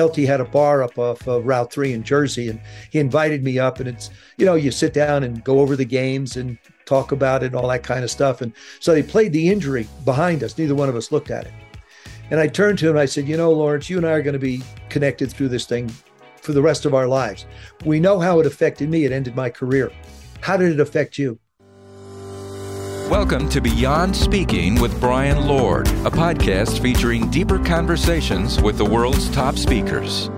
LT had a bar up off uh, Route 3 in Jersey, and he invited me up. And it's, you know, you sit down and go over the games and talk about it and all that kind of stuff. And so they played the injury behind us. Neither one of us looked at it. And I turned to him and I said, You know, Lawrence, you and I are going to be connected through this thing for the rest of our lives. We know how it affected me, it ended my career. How did it affect you? Welcome to Beyond Speaking with Brian Lord, a podcast featuring deeper conversations with the world's top speakers.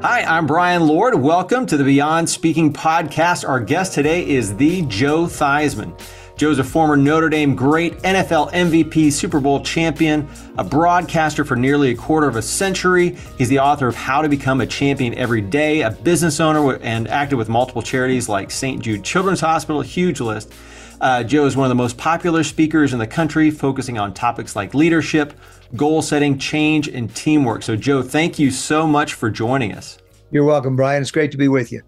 Hi, I'm Brian Lord. Welcome to the Beyond Speaking podcast. Our guest today is the Joe Theismann. Joe's a former Notre Dame great, NFL MVP, Super Bowl champion, a broadcaster for nearly a quarter of a century. He's the author of How to Become a Champion Every Day, a business owner and active with multiple charities like St. Jude Children's Hospital, huge list. Uh, Joe is one of the most popular speakers in the country, focusing on topics like leadership, goal setting, change, and teamwork. So, Joe, thank you so much for joining us. You're welcome, Brian. It's great to be with you.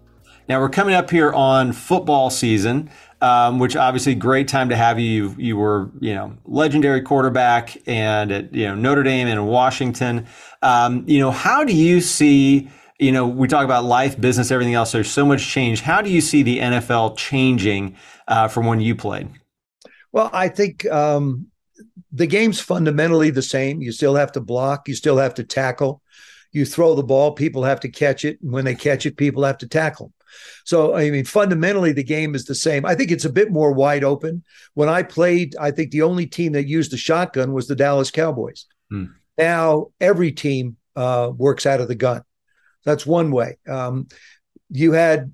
Now, we're coming up here on football season. Um, which obviously great time to have you. you. You were, you know, legendary quarterback and at, you know, Notre Dame and Washington. Um, you know, how do you see, you know, we talk about life, business, everything else. There's so much change. How do you see the NFL changing uh, from when you played? Well, I think um, the game's fundamentally the same. You still have to block, you still have to tackle. You throw the ball, people have to catch it. And when they catch it, people have to tackle. So, I mean, fundamentally, the game is the same. I think it's a bit more wide open. When I played, I think the only team that used the shotgun was the Dallas Cowboys. Hmm. Now, every team uh, works out of the gun. That's one way. Um, you had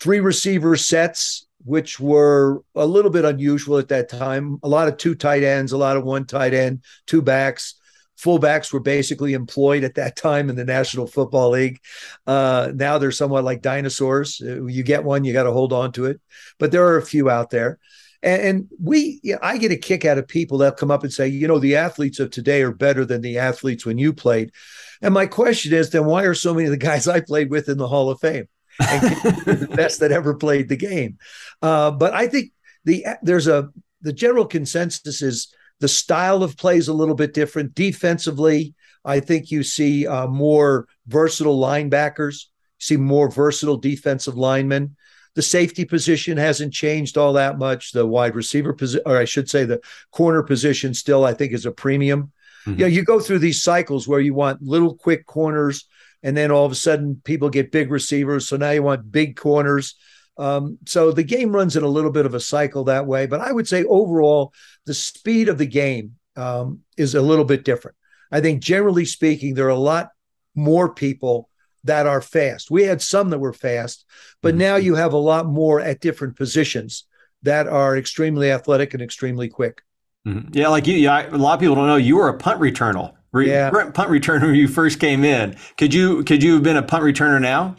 three receiver sets which were a little bit unusual at that time. A lot of two tight ends, a lot of one tight end, two backs. Fullbacks were basically employed at that time in the National Football League. Uh, now they're somewhat like dinosaurs. Uh, you get one, you got to hold on to it. But there are a few out there. And, we, you know, I get a kick out of people that come up and say, you know, the athletes of today are better than the athletes when you played. And my question is, then why are so many of the guys I played with in the Hall of Fame? the best that ever played the game. Uh, but I think the there's a the general consensus is the style of play is a little bit different. Defensively, I think you see uh, more versatile linebackers, see more versatile defensive linemen. The safety position hasn't changed all that much. The wide receiver position, or I should say, the corner position, still I think is a premium. Mm-hmm. Yeah, you go through these cycles where you want little quick corners and then all of a sudden people get big receivers. So now you want big corners. Um, so the game runs in a little bit of a cycle that way. But I would say overall, the speed of the game um, is a little bit different. I think generally speaking, there are a lot more people that are fast. We had some that were fast, but mm-hmm. now you have a lot more at different positions that are extremely athletic and extremely quick. Mm-hmm. Yeah, like you, yeah, a lot of people don't know you were a punt returner. Re- yeah. punt returner when you first came in. Could you could you have been a punt returner now?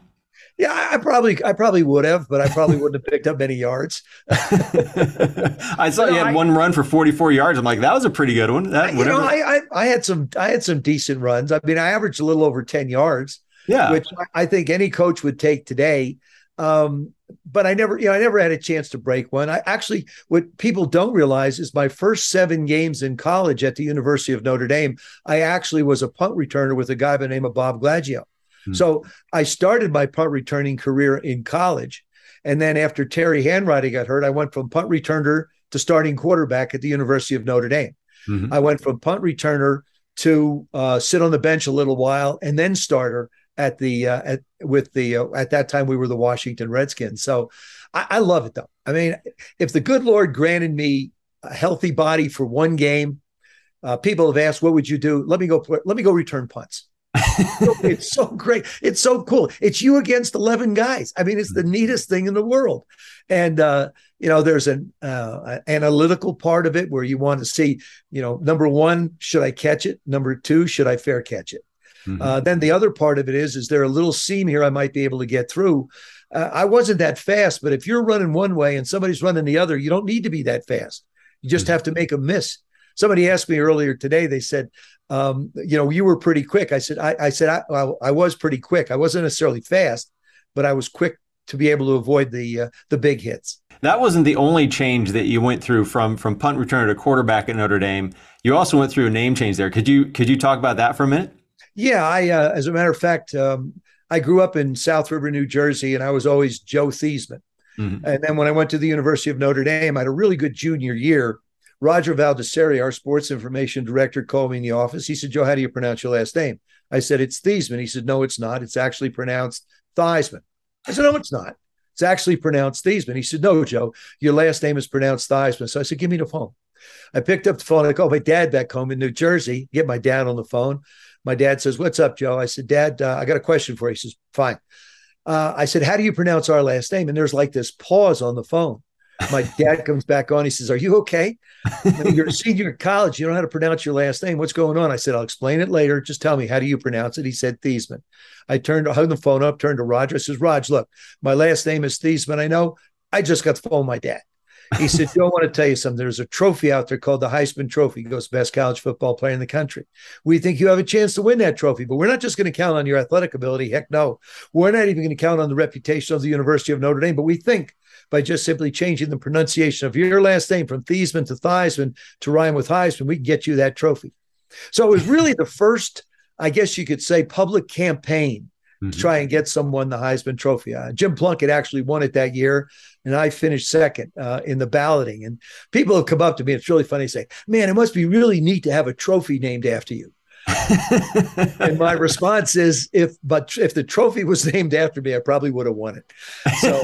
Yeah, I probably I probably would have, but I probably wouldn't have picked up many yards. I saw you, know, had I, one run for 44 yards. I'm like, that was a pretty good one. That you know, I, I, I had some I had some decent runs. I mean, I averaged a little over 10 yards. Yeah, which I think any coach would take today. Um, but I never, you know, I never had a chance to break one. I actually, what people don't realize is my first seven games in college at the University of Notre Dame, I actually was a punt returner with a guy by the name of Bob Gladieux. Hmm. So I started my punt returning career in college. And then after Terry Hanratty got hurt, I went from punt returner to starting quarterback at the University of Notre Dame. Mm-hmm. I went from punt returner to uh, sit on the bench a little while and then starter at the uh, at with the uh, at that time we were the Washington Redskins. So I, I, love it though. I mean, if the good Lord granted me a healthy body for one game, uh, people have asked, "What would you do?" Let me go. Let me go return punts. it's so great. It's so cool. It's you against 11 guys. I mean, it's the neatest thing in the world. And, uh, you know, there's an uh, analytical part of it where you want to see, you know, number one, should I catch it? Number two, should I fair catch it? Mm-hmm. Uh, then the other part of it is, is there a little seam here I might be able to get through? Uh, I wasn't that fast, but if you're running one way and somebody's running the other, you don't need to be that fast. You just mm-hmm. have to make a miss. Somebody asked me earlier today. They said, um, "You know, you were pretty quick." I said, "I, I said I, I, I, was pretty quick. I wasn't necessarily fast, but I was quick to be able to avoid the uh, the big hits." That wasn't the only change that you went through from from punt returner to quarterback at Notre Dame. You also went through a name change there. Could you could you talk about that for a minute? Yeah, I uh, as a matter of fact, um, I grew up in South River, New Jersey, and I was always Joe Theismann. Mm-hmm. And then when I went to the University of Notre Dame, I had a really good junior year. Roger Valdiserri, our sports information director, called me in the office. He said, Joe, how do you pronounce your last name? I said, it's Theismann. He said, no, it's not. It's actually pronounced Theismann. I said, no, it's not. It's actually pronounced Theismann. He said, no, Joe, your last name is pronounced Theismann. So I said, give me the phone. I picked up the phone. I called my dad back home in New Jersey, get my dad on the phone. My dad says, what's up, Joe? I said, Dad, uh, I got a question for you. He says, fine. Uh, I said, how do you pronounce our last name? And there's like this pause on the phone. My dad comes back on. He says, Are you okay? you're a senior in college. You don't know how to pronounce your last name. What's going on? I said, I'll explain it later. Just tell me, how do you pronounce it? He said, Thiesman. I turned, hung the phone up, turned to Roger. I says, Raj, look, my last name is Thiesman. I know. I just got the phone my dad. He said, Joe, I want to tell you something. There's a trophy out there called the Heisman Trophy. He goes, best college football player in the country. We think you have a chance to win that trophy, but we're not just going to count on your athletic ability. Heck no. We're not even going to count on the reputation of the University of Notre Dame, but we think by just simply changing the pronunciation of your last name from Theismann to Theismann to rhyme with Heisman, we can get you that trophy. So it was really the first, I guess you could say, public campaign mm-hmm. to try and get someone the Heisman Trophy. Uh, Jim Plunkett actually won it that year, and I finished second uh, in the balloting. And people have come up to me. It's really funny. Say, "Man, it must be really neat to have a trophy named after you." and my response is if but if the trophy was named after me i probably would have won it so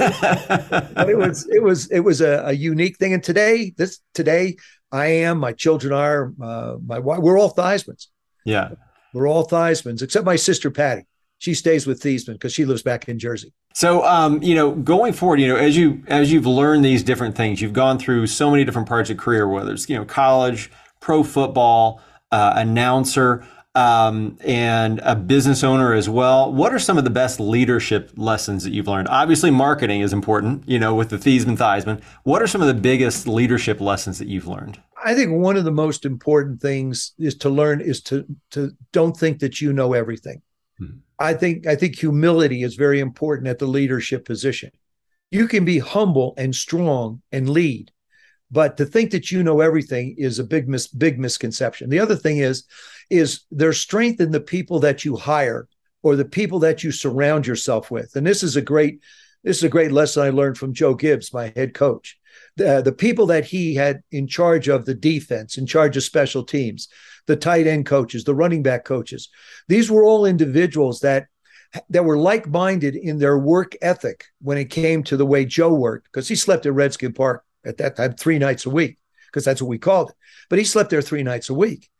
it was it was it was a, a, unique thing and today this today i am my children are uh, my wife we're all theismans yeah we're all theismans except my sister patty she stays with Theismann because she lives back in Jersey. So, um, you know, going forward, you know, as you as you've learned these different things, you've gone through so many different parts of career, whether it's you know college, pro football, uh, announcer um, and a business owner as well. What are some of the best leadership lessons that you've learned? Obviously, marketing is important, you know, with the Theismann Theismann. What are some of the biggest leadership lessons that you've learned? I think one of the most important things is to learn is to to don't think that you know everything. Hmm. I think I think humility is very important at the leadership position. You can be humble and strong and lead, but to think that you know everything is a big mis- big misconception. The other thing is is there's strength in the people that you hire or the people that you surround yourself with. And this is a great this is a great lesson I learned from Joe Gibbs, my head coach. The, the people that he had in charge of the defense, in charge of special teams, the tight end coaches, the running back coaches. These were all individuals that that were like-minded in their work ethic when it came to the way Joe worked, because he slept at Redskin Park at that time three nights a week, because that's what we called it. But he slept there three nights a week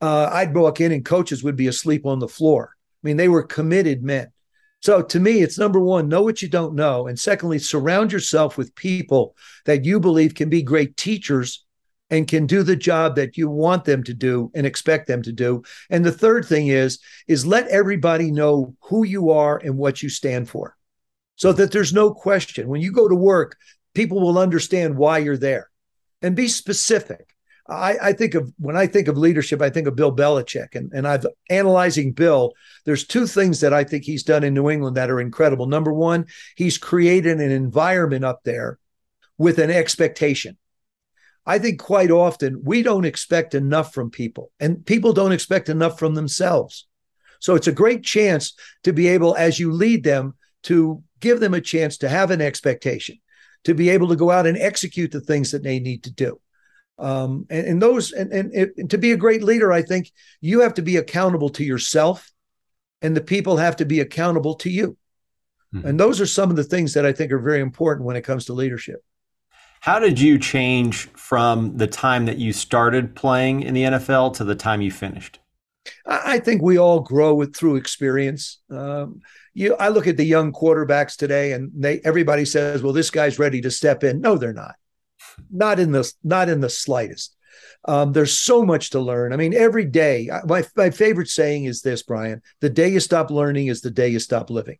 uh, I'd walk in and coaches would be asleep on the floor. I mean, they were committed men. So to me, it's number one, know what you don't know. And secondly, surround yourself with people that you believe can be great teachers and can do the job that you want them to do and expect them to do. And the third thing is, is let everybody know who you are and what you stand for. So that there's no question. When you go to work, people will understand why you're there. And be specific. I, I, think of when I think of leadership, I think of Bill Belichick, and and I've analyzing Bill. There's two things that I think he's done in New England that are incredible. Number one, he's created an environment up there with an expectation. I think quite often we don't expect enough from people, and people don't expect enough from themselves. So it's a great chance to be able, as you lead them, to give them a chance to have an expectation, to be able to go out and execute the things that they need to do. Um, and, and those and, and, and to be a great leader, I think you have to be accountable to yourself, and the people have to be accountable to you. Mm-hmm. And those are some of the things that I think are very important when it comes to leadership. How did you change from the time that you started playing in the NFL to the time you finished? I think we all grow with through experience. Um, you, I look at the young quarterbacks today, and they everybody says, "Well, this guy's ready to step in." No, they're not not in the not in the slightest. Um, there's so much to learn. I mean, every day. My my favorite saying is this, Brian: "The day you stop learning is the day you stop living,"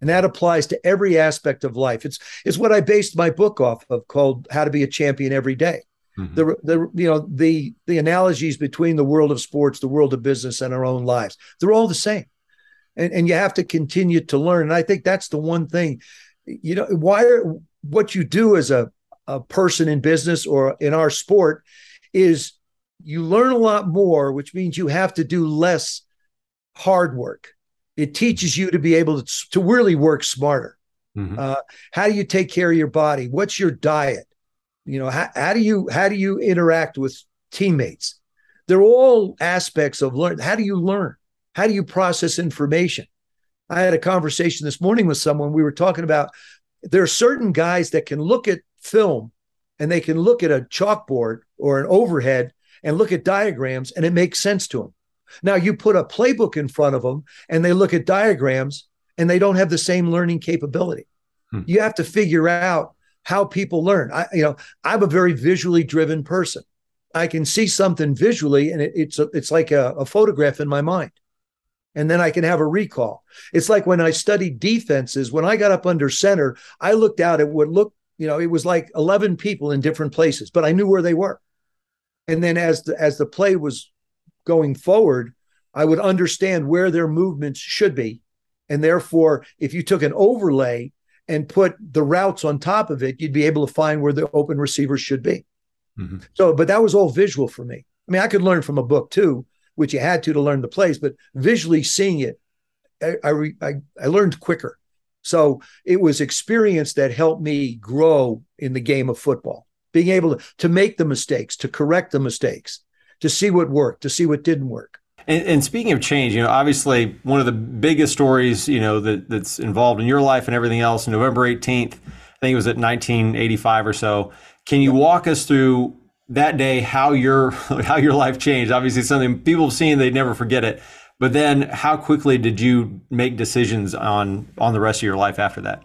and that applies to every aspect of life. It's it's what I based my book off of, called "How to Be a Champion Every Day." Mm-hmm. The the you know the the analogies between the world of sports, the world of business, and our own lives, they're all the same, and and you have to continue to learn. And I think that's the one thing, you know, why what you do as a a person in business or in our sport is you learn a lot more, which means you have to do less hard work. It teaches you to be able to, to really work smarter. Mm-hmm. Uh, how do you take care of your body? What's your diet? You know, how, how do you how do you interact with teammates? They're all aspects of learn. How do you learn? How do you process information? I had a conversation this morning with someone. We were talking about there are certain guys that can look at film and they can look at a chalkboard or an overhead and look at diagrams and it makes sense to them. Now you put a playbook in front of them and they look at diagrams and they don't have the same learning capability. Hmm. You have to figure out how people learn. I, you know, I'm a very visually driven person. I can see something visually and it, it's a, it's like a, a photograph in my mind. And then I can have a recall. It's like when I studied defenses, when I got up under center, I looked out at what looked, you know, it was like 11 people in different places, but I knew where they were. And then as the as the play was going forward, I would understand where their movements should be. And therefore, if you took an overlay and put the routes on top of it, you'd be able to find where the open receivers should be. Mm-hmm. So, but that was all visual for me. I mean, I could learn from a book too, which you had to to learn the plays, but visually seeing it, I, I, I, I learned quicker. So it was experience that helped me grow in the game of football, being able to, to make the mistakes, to correct the mistakes, to see what worked, to see what didn't work. And, and, speaking of change, you know, obviously one of the biggest stories, you know, that, that's involved in your life and everything else, November 18th, I think it was at 1985 or so. Can you walk us through that day how your how your life changed? Obviously, something people have seen they'd never forget it. But then, how quickly did you make decisions on on the rest of your life after that?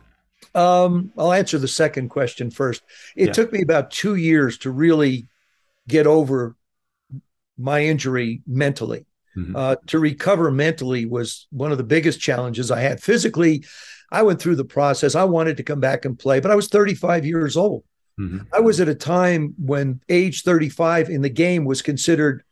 Um, I'll answer the second question first. It yeah. took me about two years to really get over my injury mentally. Mm-hmm. Uh, to recover mentally was one of the biggest challenges I had. Physically, I went through the process. I wanted to come back and play, but I was 35 years old. Mm-hmm. I was at a time when age 35 in the game was considered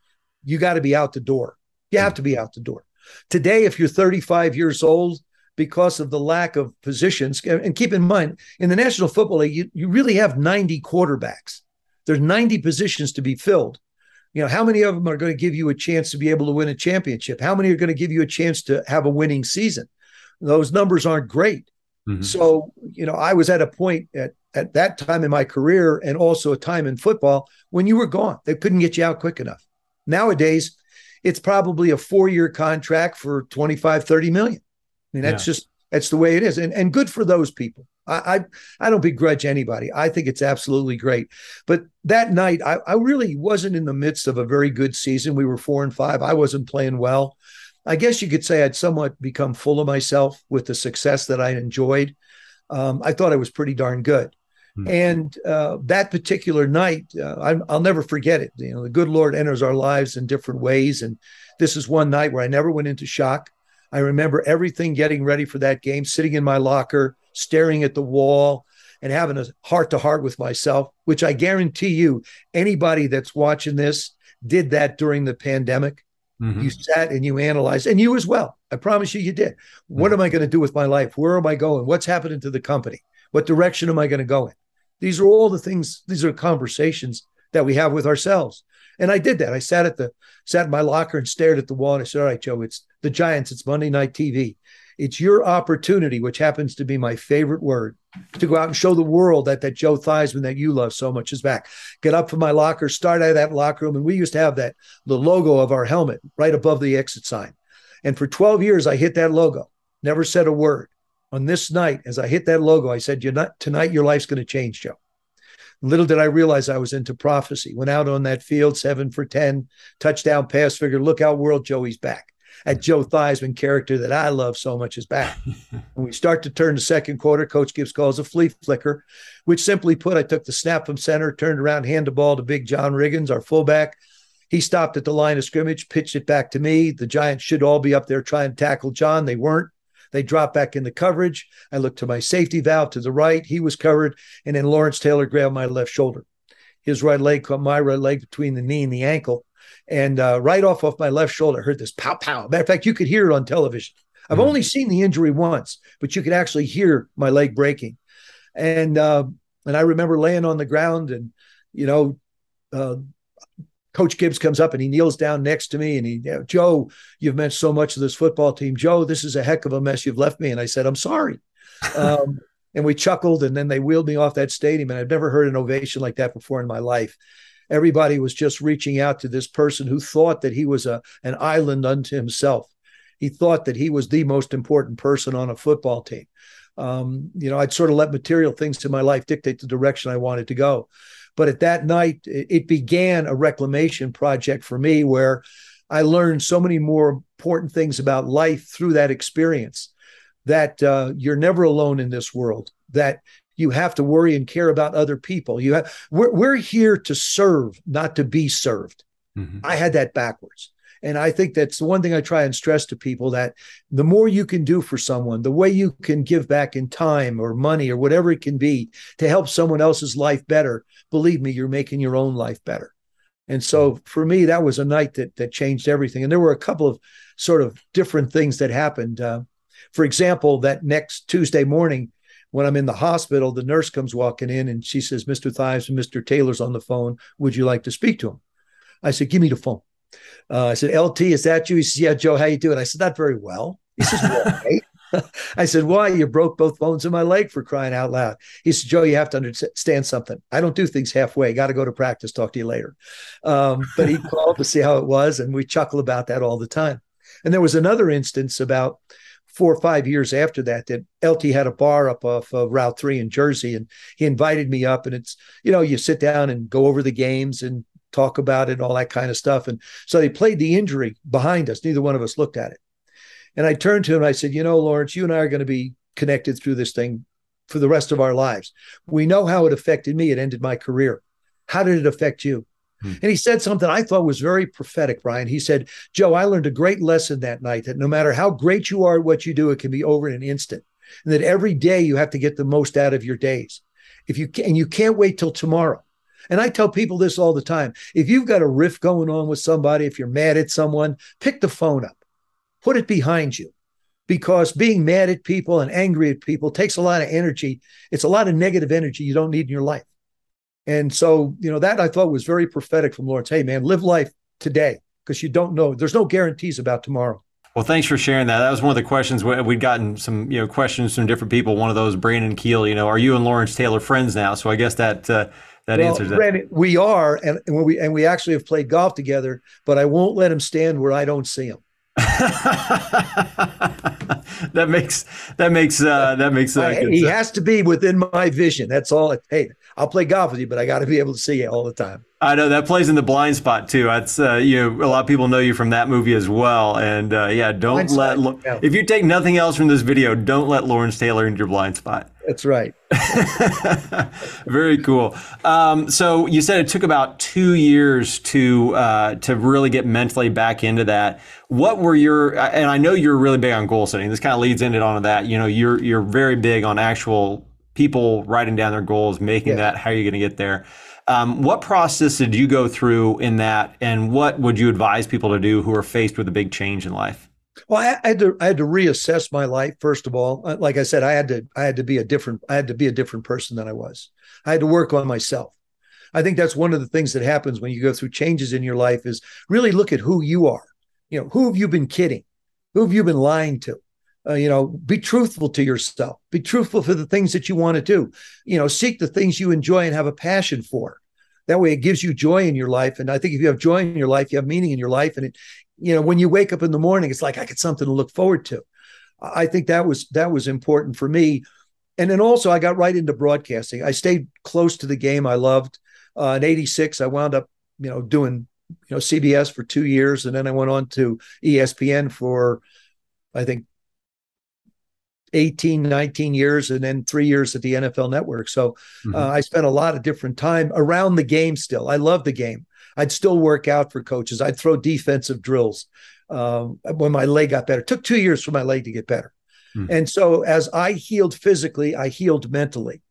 you got to be out the door. You have mm-hmm. to be out the door. Today, if you're 35 years old, because of the lack of positions, and keep in mind, in the National Football League, you, you really have 90 quarterbacks. There's 90 positions to be filled. You know, how many of them are going to give you a chance to be able to win a championship? How many are going to give you a chance to have a winning season? Those numbers aren't great. Mm-hmm. So, you know, I was at a point at, at that time in my career and also a time in football when you were gone. They couldn't get you out quick enough. Nowadays, it's probably a four year contract for 25, 30 million. I mean, that's yeah. just, that's the way it is. And, and good for those people. I, I, I don't begrudge anybody. I think it's absolutely great. But that night, I, I really wasn't in the midst of a very good season. We were four and five. I wasn't playing well. I guess you could say I'd somewhat become full of myself with the success that I enjoyed. Um, I thought I was pretty darn good. Mm-hmm. And uh, that particular night, uh, I, will never forget it. You know, the good Lord enters our lives in different ways, and this is one night where I never went into shock. I remember everything getting ready for that game, sitting in my locker, staring at the wall, and having a heart to heart with myself, which I guarantee you, anybody that's watching this did that during the pandemic. Mm-hmm. You sat and you analyzed, and you as well. I promise you, you did. What mm-hmm. am I going to do with my life? Where am I going? What's happening to the company? What direction am I going to go in? These are all the things, these are conversations that we have with ourselves. And I did that. I sat at the sat in my locker and stared at the wall and I said, All right, Joe, it's the Giants, it's Monday night TV. It's your opportunity, which happens to be my favorite word, to go out and show the world that that Joe Theismann that you love so much is back. Get up from my locker, start out of that locker room, and we used to have that the logo of our helmet right above the exit sign. And for 12 years, I hit that logo, never said a word. On this night, as I hit that logo, I said, "You're not tonight. Your life's going to change, Joe." Little did I realize I was into prophecy. Went out on that field, seven for 10, touchdown pass, figure, look out, world, Joey's back at Joe Theismann character that I love so much is back. when we start to turn the second quarter, Coach Gibbs calls a flea flicker, which simply put, I took the snap from center, turned around, hand the ball to big John Riggins, our fullback. He stopped at the line of scrimmage, pitched it back to me. The Giants should all be up there trying to tackle John. They weren't. They dropped back in the coverage. I looked to my safety valve to the right. He was covered. And then Lawrence Taylor grabbed my left shoulder. His right leg caught my right leg between the knee and the ankle. And uh, right off of my left shoulder, I heard this pow pow. Matter of fact, you could hear it on television. I've mm-hmm. only seen the injury once, but you could actually hear my leg breaking. And uh, and I remember laying on the ground and you know uh, Coach Gibbs comes up and he kneels down next to me and he, you know, Joe, you've meant so much to this football team. Joe, this is a heck of a mess you've left me. And I said, I'm sorry. Um, and we chuckled and then they wheeled me off that stadium. And I've never heard an ovation like that before in my life. Everybody was just reaching out to this person who thought that he was a, an island unto himself. He thought that he was the most important person on a football team. Um, you know, I'd sort of let material things in my life dictate the direction I wanted to go. But at that night, it began a reclamation project for me where I learned so many more important things about life through that experience that uh, you're never alone in this world, that you have to worry and care about other people. You have we're, we're here to serve, not to be served. Mm-hmm. I had that backwards. And I think that's the one thing I try and stress to people that the more you can do for someone, the way you can give back in time or money or whatever it can be to help someone else's life better, believe me, you're making your own life better. And so for me, that was a night that that changed everything. And there were a couple of sort of different things that happened. Uh, for example, that next Tuesday morning, when I'm in the hospital, the nurse comes walking in and she says, Mr. Theismann Mr. Taylor's on the phone. Would you like to speak to him? I said, Give me the phone. Uh, I said, LT, is that you? He says, Yeah, Joe, how you doing? I said, Not very well. He says, Why? I said, Why? You broke both bones in my leg for crying out loud. He said, Joe, you have to understand something. I don't do things halfway. Got to go to practice. Talk to you later. Um, but he called to see how it was, and we chuckle about that all the time. And there was another instance about four or five years after that that LT had a bar up off of Route 3 in Jersey, and he invited me up. And it's, you know, you sit down and go over the games and talk about it all that kind of stuff. And so they played the injury behind us. Neither one of us looked at it. And I turned to him and I said, You know, Lawrence, you and I are going to be connected through this thing for the rest of our lives. We know how it affected me. It ended my career. How did it affect you? Hmm. And he said something I thought was very prophetic, Brian. He said, Joe, I learned a great lesson that night that no matter how great you are at what you do, it can be over in an instant. And that every day you have to get the most out of your days. If you can, and you can't wait till tomorrow. And I tell people this all the time. If you've got a riff going on with somebody, if you're mad at someone, pick the phone up, put it behind you. Because being mad at people and angry at people takes a lot of energy. It's a lot of negative energy you don't need in your life. And so, you know, that I thought was very prophetic from Lawrence. Hey, man, live life today because you don't know. There's no guarantees about tomorrow. Well, thanks for sharing that. That was one of the questions we'd gotten some, you know, questions from different people. One of those, Brandon Keel, you know, are you and Lawrence Taylor friends now? So I guess that uh, that well, answers that. Brandon, we are, and, and we and we actually have played golf together. But I won't let him stand where I don't see him. that makes that makes uh, that makes uh, he sense. has to be within my vision. That's all. Hey, I'll play golf with you, but I got to be able to see you all the time. I know that plays in the blind spot too. That's uh, you. Know, a lot of people know you from that movie as well. And uh, yeah, don't blind let spot, yeah. if you take nothing else from this video, don't let Lawrence Taylor into your blind spot. That's right. Very cool. Um, so you said it took about two years to uh, to really get mentally back into that. What were your and I know you're really big on goal setting. This kind of leads into onto that. You know, you're you're very big on actual people writing down their goals, making yeah. that. How are you going to get there? Um, what process did you go through in that, and what would you advise people to do who are faced with a big change in life? Well, I, I, had to I had to reassess my life first of all. Uh, like I said, I had to I had to be a different I had to be a different person than I was. I had to work on myself. I think that's one of the things that happens when you go through changes in your life is really look at who you are. You know, who have you been kidding? Who have you been lying to? Uh, you know, be truthful to yourself. Be truthful for the things that you want to do. You know, seek the things you enjoy and have a passion for. That way, it gives you joy in your life. And I think if you have joy in your life, you have meaning in your life. And it, you know, when you wake up in the morning, it's like I got something to look forward to. I think that was that was important for me. And then also, I got right into broadcasting. I stayed close to the game I loved. Uh, in '86, I wound up, you know, doing you know CBS for two years, and then I went on to ESPN for, I think, 18, 19 years, and then three years at the NFL Network. So mm-hmm. uh, I spent a lot of different time around the game still. I love the game. I'd still work out for coaches. I'd throw defensive drills um, when my leg got better. It took two years for my leg to get better. Mm-hmm. And so as I healed physically, I healed mentally.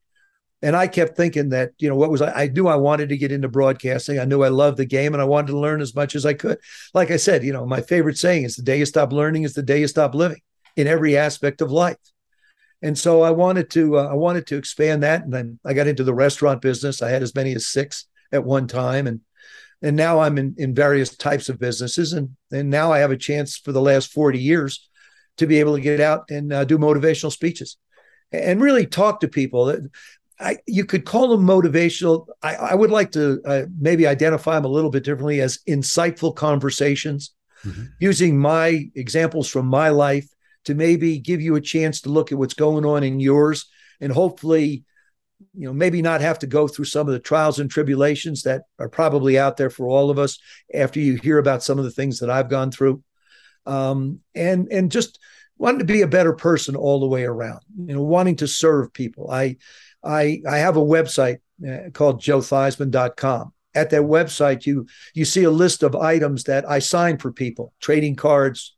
And I kept thinking that, you know, what was I, I knew I wanted to get into broadcasting. I knew I loved the game and I wanted to learn as much as I could. Like I said, you know, my favorite saying is the day you stop learning is the day you stop living in every aspect of life. And so I wanted to uh, I wanted to expand that, and then I got into the restaurant business. I had as many as six at one time, and and now I'm in, in various types of businesses, and and now I have a chance for the last 40 years to be able to get out and uh, do motivational speeches and really talk to people. I, you could call them motivational. I, I would like to uh, maybe identify them a little bit differently as insightful conversations, mm-hmm. using my examples from my life to maybe give you a chance to look at what's going on in yours and hopefully you know maybe not have to go through some of the trials and tribulations that are probably out there for all of us after you hear about some of the things that I've gone through. Um, and and just wanting to be a better person all the way around you know wanting to serve people. I I I have a website uh, called joetheismann.com at that website you you see a list of items that I sign for people trading cards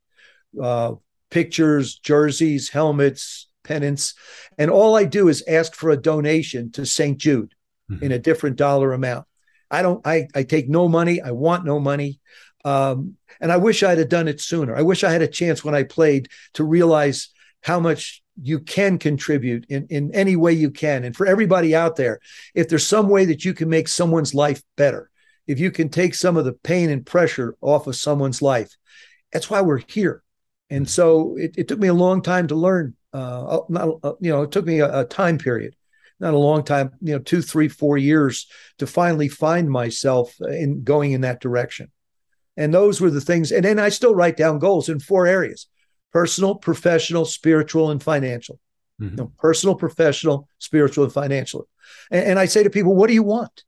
uh, pictures jerseys helmets pennants. And all I do is ask for a donation to St. Jude mm-hmm. in a different dollar amount. I don't, I, I take no money. I want no money. Um, and I wish I'd have done it sooner. I wish I had a chance when I played to realize how much you can contribute in, in any way you can. And for everybody out there, if there's some way that you can make someone's life better, if you can take some of the pain and pressure off of someone's life, that's why we're here. And so it, it took me a long time to learn uh, not, uh, you know, it took me a, a, time period, not a long time, you know, two, three, four years to finally find myself in going in that direction. And those were the things. And then I still write down goals in four areas personal, professional, spiritual, and financial. Mm-hmm. You know, personal, professional, spiritual, and financial. And, and I say to people, what do you want?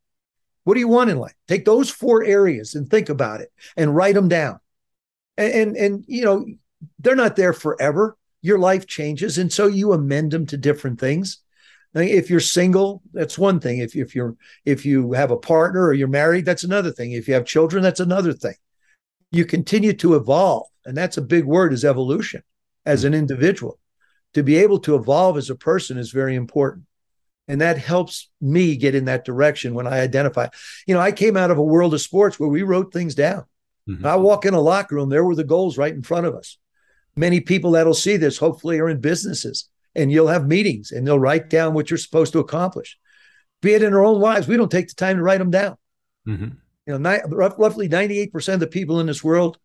What do you want in life? Take those four areas and think about it and write them down. And, and, and you know, they're not there forever. Your life changes and so you amend them to different things. If you're single that's one thing. If, if you're if you have a partner or you're married that's another thing. If you have children that's another thing. You continue to evolve and that's a big word is evolution as an individual. To be able to evolve as a person is very important and that helps me get in that direction when i identify. You know i came out of a world of sports where we wrote things down. Mm-hmm. i walk in a locker room there were the goals right in front of us many people that'll see this hopefully are in businesses and you'll have meetings and they'll write down what you're supposed to accomplish. Be it in our own lives we don't take the time to write them down. Mm-hmm. you know ni- roughly 98% of the people in this world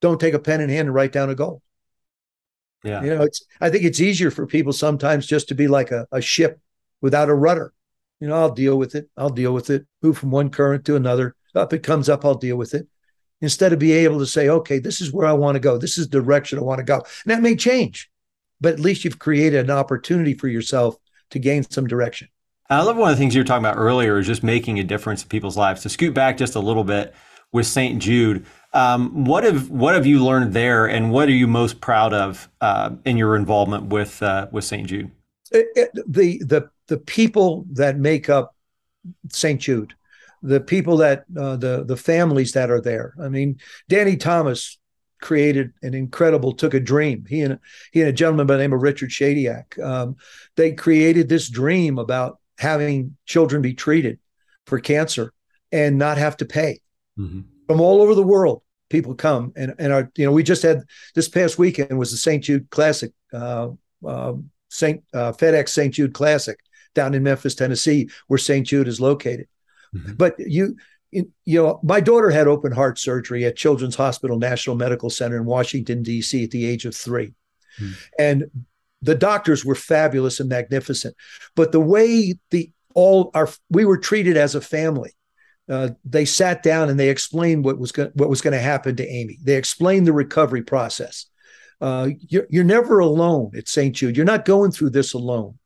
don't take a pen in hand and write down a goal. Yeah. You know it's i think it's easier for people sometimes just to be like a, a ship without a rudder. You know i'll deal with it i'll deal with it move from one current to another. Up it comes up i'll deal with it instead of being able to say, okay, this is where I want to go. This is the direction I want to go. And that may change, but at least you've created an opportunity for yourself to gain some direction. I love one of the things you were talking about earlier is just making a difference in people's lives. To scoot back just a little bit with St. Jude, um, what have what have you learned there, and what are you most proud of uh, in your involvement with uh, with St. Jude? It, it, the the the people that make up St. Jude the people that uh, the the families that are there. I mean, Danny Thomas created an incredible took a dream. He and he and a gentleman by the name of Richard Shadyac. Um, they created this dream about having children be treated for cancer and not have to pay mm-hmm. from all over the world. People come and and are you know we just had this past weekend was the St. Jude Classic, uh, uh, Saint uh, FedEx St. Jude Classic down in Memphis, Tennessee, where St. Jude is located. Mm-hmm. But you, you know, my daughter had open heart surgery at Children's Hospital National Medical Center in Washington, D.C. at the age of 3 mm-hmm. And the doctors were fabulous and magnificent. But the way the all our we were treated as a family. Uh, they sat down and they explained what was go- what was going to happen to Amy. They explained the recovery process. Uh, you're, you're never alone at St. Jude. You're not going through this alone.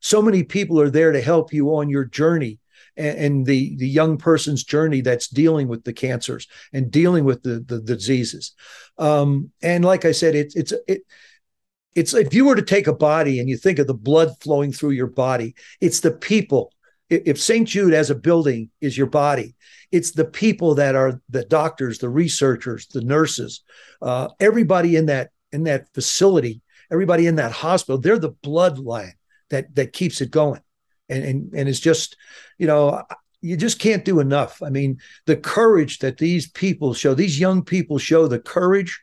So many people are there to help you on your journey and, and the the young person's journey that's dealing with the cancers and dealing with the the, the diseases. Um, and like I said, it's it's it it's if you were to take a body and you think of the blood flowing through your body, it's the people. If St. Jude as a building is your body, it's the people that are the doctors, the researchers, the nurses, uh, everybody in that in that facility, everybody in that hospital. They're the bloodline that that keeps it going and and and it's just you know you just can't do enough i mean the courage that these people show these young people show the courage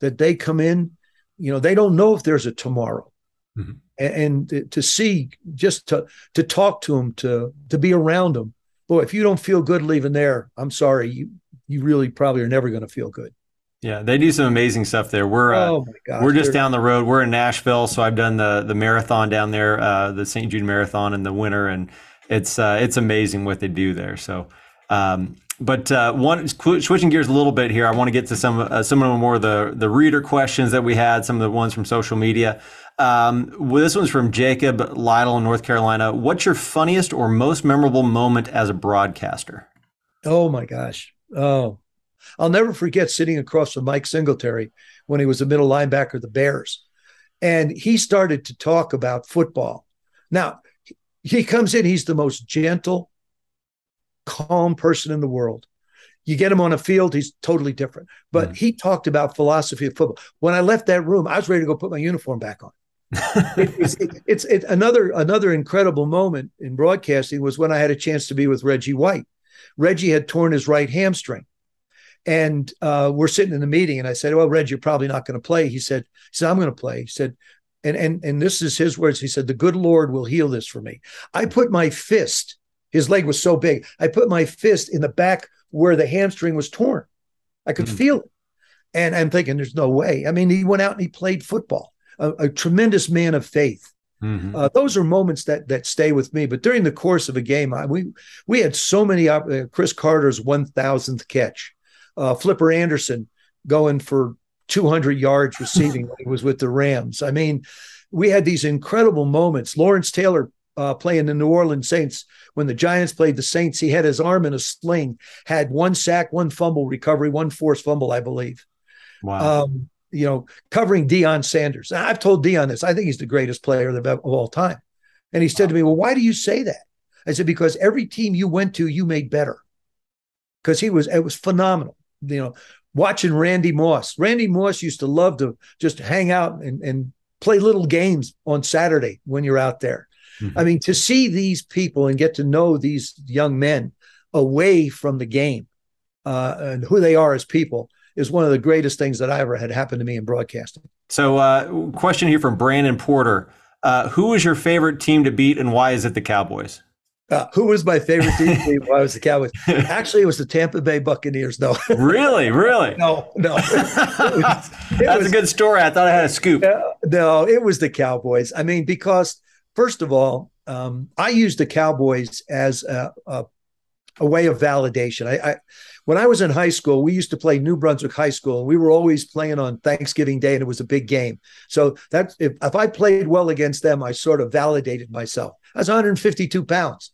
that they come in you know they don't know if there's a tomorrow mm-hmm. and, and, to see just to to talk to them to to be around them boy if you don't feel good leaving there i'm sorry you you really probably are never going to feel good. Yeah, they do some amazing stuff there. We're uh, oh gosh, we're just down the road. We're in Nashville, so I've done the the marathon down there, uh, the St. Jude Marathon in the winter, and it's uh, it's amazing what they do there. So, um, but uh, one switching gears a little bit here, I want to get to some uh, some of the more the the reader questions that we had, some of the ones from social media. Um, well, this one's from Jacob Lytle in North Carolina. What's your funniest or most memorable moment as a broadcaster? Oh my gosh! Oh, I'll never forget sitting across from Mike Singletary when he was a middle linebacker of the Bears. And he started to talk about football. Now, he comes in, he's the most gentle, calm person in the world. You get him on a field, he's totally different. But mm. he talked about philosophy of football. When I left that room, I was ready to go put my uniform back on. it's, it, it's it, another another incredible moment in broadcasting was when I had a chance to be with Reggie White. Reggie had torn his right hamstring, and uh, we're sitting in the meeting, and I said, "Well, Red, you're probably not going to play." He said, "He said I'm going to play." He said, and and and this is his words. He said, "The good Lord will heal this for me." I put my fist. His leg was so big. I put my fist in the back where the hamstring was torn. I could mm-hmm. feel it, and I'm thinking, "There's no way." I mean, he went out and he played football. A, a tremendous man of faith. Mm-hmm. Uh, those are moments that that stay with me. But during the course of a game, I, we we had so many. Uh, Cris Carter's one thousandth catch uh, Flipper Anderson going for 200 yards receiving when he was with the Rams. I mean, we had these incredible moments. Lawrence Taylor uh, playing the New Orleans Saints when the Giants played the Saints, he had his arm in a sling, had one sack, one fumble recovery, one forced fumble, I believe. Wow. Um, you know, covering Deion Sanders. I've told Deion this. I think he's the greatest player of all time. And he said to me, Well, why do you say that? I said, Because every team you went to, you made better. Because he was, it was phenomenal you know, watching Randy Moss. Randy Moss used to love to just hang out and, and play little games on Saturday when you're out there. Mm-hmm. I mean, to see these people and get to know these young men away from the game uh, and who they are as people is one of the greatest things that I ever had happen to me in broadcasting. So, uh, question here from Brandon Porter: uh, Who is your favorite team to beat, and why is it the Cowboys? Uh, who was my favorite team while I was the Cowboys? Actually, it was the Tampa Bay Buccaneers. No, really, really, no, no. It was, it That's was, a good story. I thought I had a scoop. Uh, no, it was the Cowboys. I mean, because first of all, um, I used the Cowboys as a, a, a way of validation. I, I, when I was in high school, we used to play New Brunswick High School, and we were always playing on Thanksgiving Day, and it was a big game. So that if, if I played well against them, I sort of validated myself. I was 152 pounds.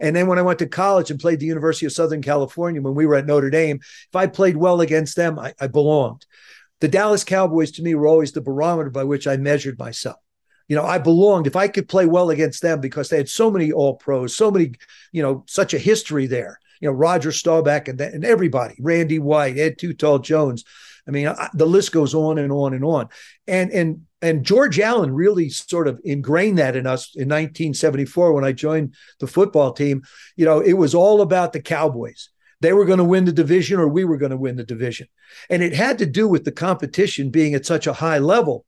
And then when I went to college and played the University of Southern California, when we were at Notre Dame, if I played well against them, I, I belonged. The Dallas Cowboys to me were always the barometer by which I measured myself. You know, I belonged if I could play well against them because they had so many all pros, so many, you know, such a history there. You know, Roger Staubach and, and everybody, Randy White, Ed Too Tall Jones. I mean, I, the list goes on and on and on. And and and George Allen really sort of ingrained that in us in 1974 when I joined the football team. You know, it was all about the Cowboys. They were going to win the division or we were going to win the division. And it had to do with the competition being at such a high level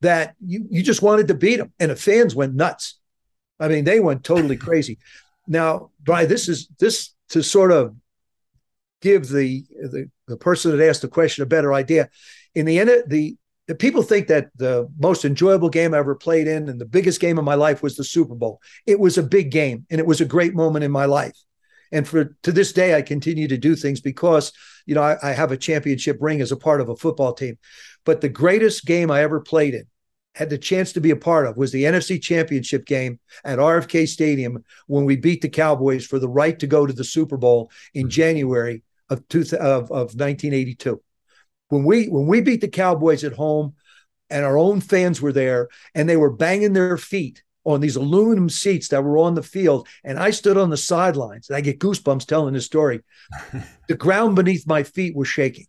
that you, you just wanted to beat them. And the fans went nuts. I mean, they went totally crazy. Now, Brian, this is this to sort of give the, the the person that asked the question a better idea. In the end, the people think that the most enjoyable game I ever played in and the biggest game of my life was the Super Bowl. It was a big game and it was a great moment in my life. And for to this day, I continue to do things because you know I, I have a championship ring as a part of a football team. But the greatest game I ever played in, had the chance to be a part of, was the NFC Championship game at RFK Stadium when we beat the Cowboys for the right to go to the Super Bowl in mm-hmm. January of, two, of, of 1982 when we when we beat the Cowboys at home and our own fans were there and they were banging their feet on these aluminum seats that were on the field and I stood on the sidelines and I get goosebumps telling this story. the ground beneath my feet was shaking.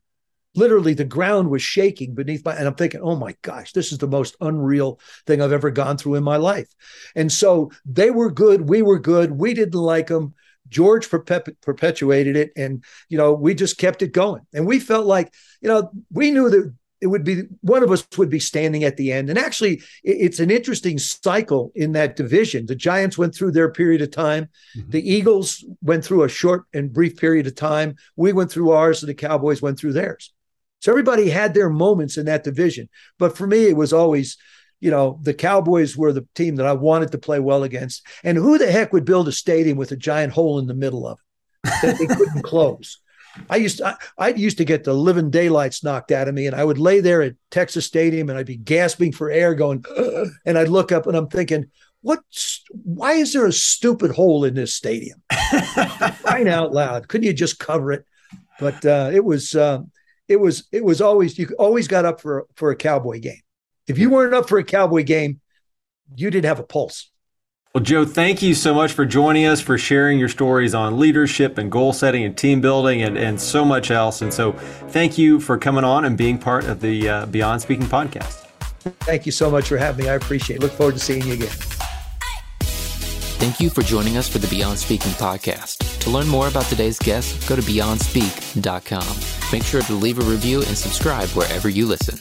Literally the ground was shaking beneath my and I'm thinking, "Oh my gosh, this is the most unreal thing I've ever gone through in my life." And so they were good, we were good, we didn't like them George perpetuated it, and you know we just kept it going. And we felt like you know we knew that it would be one of us would be standing at the end. And actually, it's an interesting cycle in that division. The Giants went through their period of time. Mm-hmm. The Eagles went through a short and brief period of time. We went through ours, and the Cowboys went through theirs. So everybody had their moments in that division. But for me, it was always, you know, the Cowboys were the team that I wanted to play well against. And who the heck would build a stadium with a giant hole in the middle of it that they couldn't close? I used to, I, I, used to get the living daylights knocked out of me, and I would lay there at Texas Stadium, and I'd be gasping for air, going, Ugh, and I'd look up, and I'm thinking, what? Why is there a stupid hole in this stadium? Crying out loud! Couldn't you just cover it? But uh, it was, uh, it was, it was always you always got up for for a Cowboy game. If you weren't up for a Cowboy game, you didn't have a pulse. Well, Joe, thank you so much for joining us, for sharing your stories on leadership and goal setting and team building and, and so much else. And so, thank you for coming on and being part of the uh, Beyond Speaking podcast. Thank you so much for having me. I appreciate it. Look forward to seeing you again. Thank you for joining us for the Beyond Speaking podcast. To learn more about today's guest, go to beyondspeak.com. Make sure to leave a review and subscribe wherever you listen.